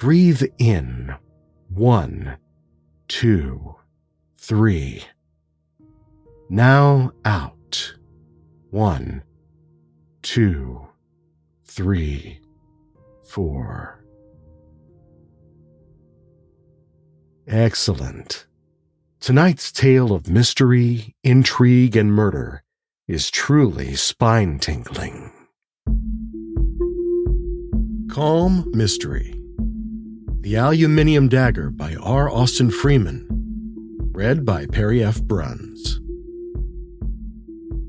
Breathe in. One, two, three. Now out. One, two, three, four. Excellent. Tonight's tale of mystery, intrigue, and murder is truly spine tingling. Calm Mystery the Aluminium Dagger by R. Austin Freeman. Read by Perry F. Bruns.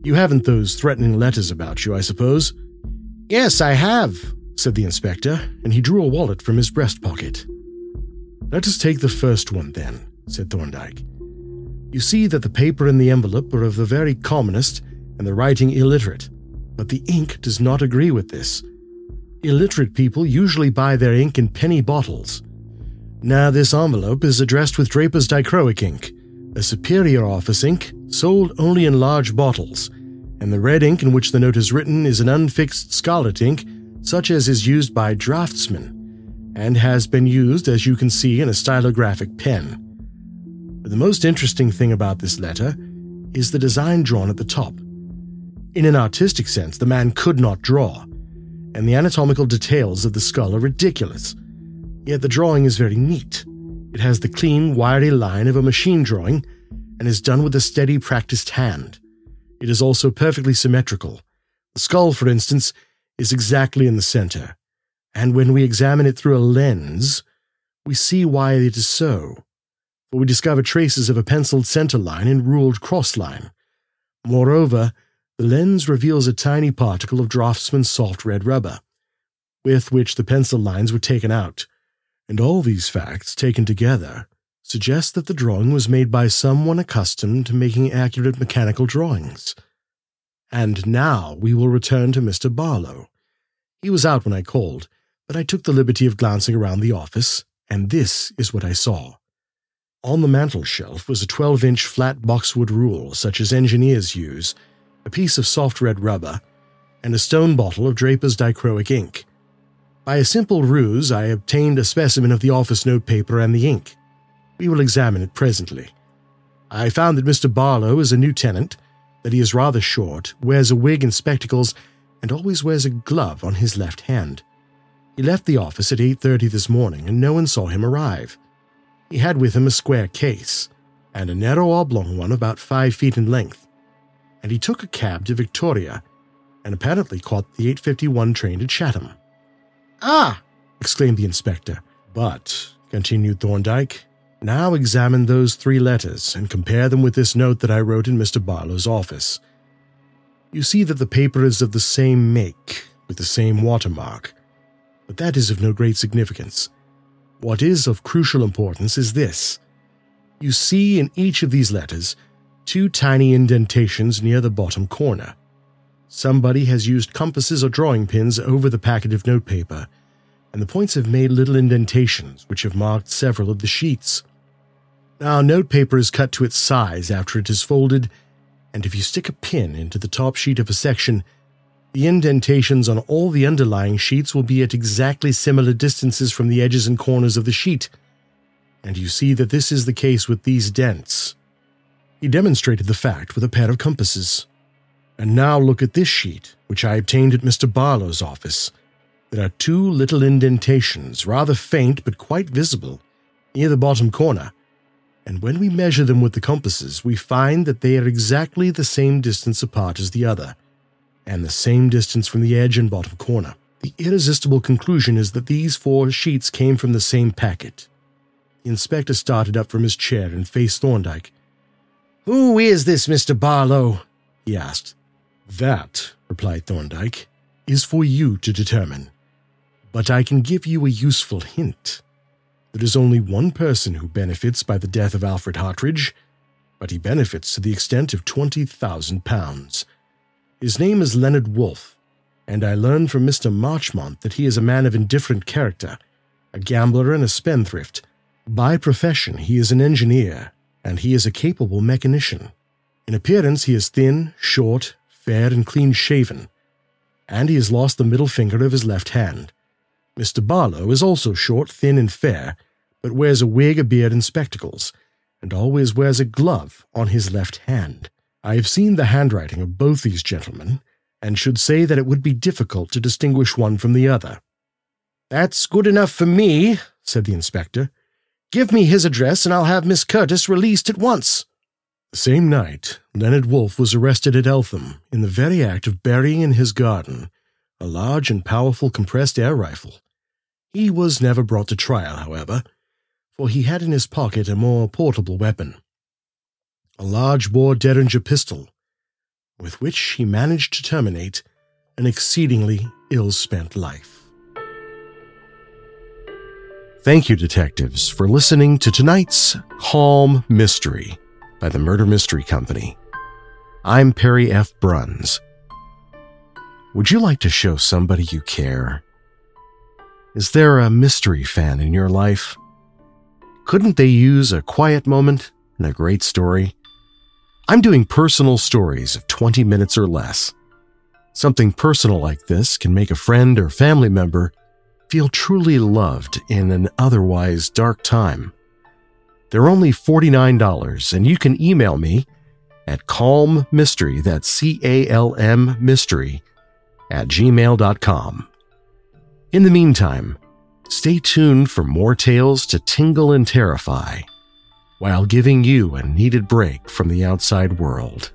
You haven't those threatening letters about you, I suppose? Yes, I have, said the inspector, and he drew a wallet from his breast pocket. Let us take the first one, then, said Thorndyke. You see that the paper and the envelope are of the very commonest and the writing illiterate, but the ink does not agree with this. Illiterate people usually buy their ink in penny bottles. Now, this envelope is addressed with Draper's dichroic ink, a superior office ink sold only in large bottles, and the red ink in which the note is written is an unfixed scarlet ink, such as is used by draftsmen, and has been used, as you can see, in a stylographic pen. But the most interesting thing about this letter is the design drawn at the top. In an artistic sense, the man could not draw and the anatomical details of the skull are ridiculous. Yet the drawing is very neat. It has the clean, wiry line of a machine drawing and is done with a steady, practiced hand. It is also perfectly symmetrical. The skull, for instance, is exactly in the center, and when we examine it through a lens, we see why it is so. For we discover traces of a penciled center line and ruled cross line. Moreover, the lens reveals a tiny particle of draftsman's soft red rubber, with which the pencil lines were taken out, and all these facts taken together suggest that the drawing was made by someone accustomed to making accurate mechanical drawings. And now we will return to Mr. Barlow. He was out when I called, but I took the liberty of glancing around the office, and this is what I saw. On the mantel shelf was a 12 inch flat boxwood rule, such as engineers use a piece of soft red rubber, and a stone bottle of Draper's dichroic ink. By a simple ruse, I obtained a specimen of the office notepaper and the ink. We will examine it presently. I found that Mr. Barlow is a new tenant, that he is rather short, wears a wig and spectacles, and always wears a glove on his left hand. He left the office at 8:30 this morning and no one saw him arrive. He had with him a square case and a narrow oblong one about 5 feet in length. And he took a cab to Victoria and apparently caught the 851 train to Chatham. Ah! exclaimed the inspector. But, continued Thorndyke, now examine those three letters and compare them with this note that I wrote in Mr. Barlow's office. You see that the paper is of the same make, with the same watermark, but that is of no great significance. What is of crucial importance is this. You see in each of these letters two tiny indentations near the bottom corner. Somebody has used compasses or drawing pins over the packet of notepaper, and the points have made little indentations which have marked several of the sheets. Now, notepaper is cut to its size after it is folded, and if you stick a pin into the top sheet of a section, the indentations on all the underlying sheets will be at exactly similar distances from the edges and corners of the sheet. And you see that this is the case with these dents. He demonstrated the fact with a pair of compasses. And now look at this sheet, which I obtained at Mr. Barlow's office. There are two little indentations, rather faint but quite visible, near the bottom corner. And when we measure them with the compasses, we find that they are exactly the same distance apart as the other and the same distance from the edge and bottom corner. The irresistible conclusion is that these four sheets came from the same packet. The inspector started up from his chair and faced Thorndyke. Who is this Mr. Barlow? he asked. That, replied Thorndyke, is for you to determine. But I can give you a useful hint. There is only one person who benefits by the death of Alfred Hartridge, but he benefits to the extent of twenty thousand pounds. His name is Leonard Wolfe, and I learned from Mr. Marchmont that he is a man of indifferent character, a gambler and a spendthrift. By profession, he is an engineer, and he is a capable mechanician. In appearance, he is thin, short, fair, and clean shaven, and he has lost the middle finger of his left hand. Mr. Barlow is also short, thin, and fair, but wears a wig, a beard, and spectacles, and always wears a glove on his left hand. I have seen the handwriting of both these gentlemen, and should say that it would be difficult to distinguish one from the other. That's good enough for me, said the inspector. Give me his address, and I'll have Miss Curtis released at once. The same night, Leonard Wolfe was arrested at Eltham in the very act of burying in his garden a large and powerful compressed air rifle. He was never brought to trial, however, for he had in his pocket a more portable weapon a large bore Derringer pistol, with which he managed to terminate an exceedingly ill spent life. Thank you, detectives, for listening to tonight's Calm Mystery by the Murder Mystery Company. I'm Perry F. Bruns. Would you like to show somebody you care? Is there a mystery fan in your life? Couldn't they use a quiet moment and a great story? I'm doing personal stories of 20 minutes or less. Something personal like this can make a friend or family member feel truly loved in an otherwise dark time. They're only $49, and you can email me at calm mystery that's C A L M mystery, at gmail.com. In the meantime, stay tuned for more tales to tingle and terrify while giving you a needed break from the outside world.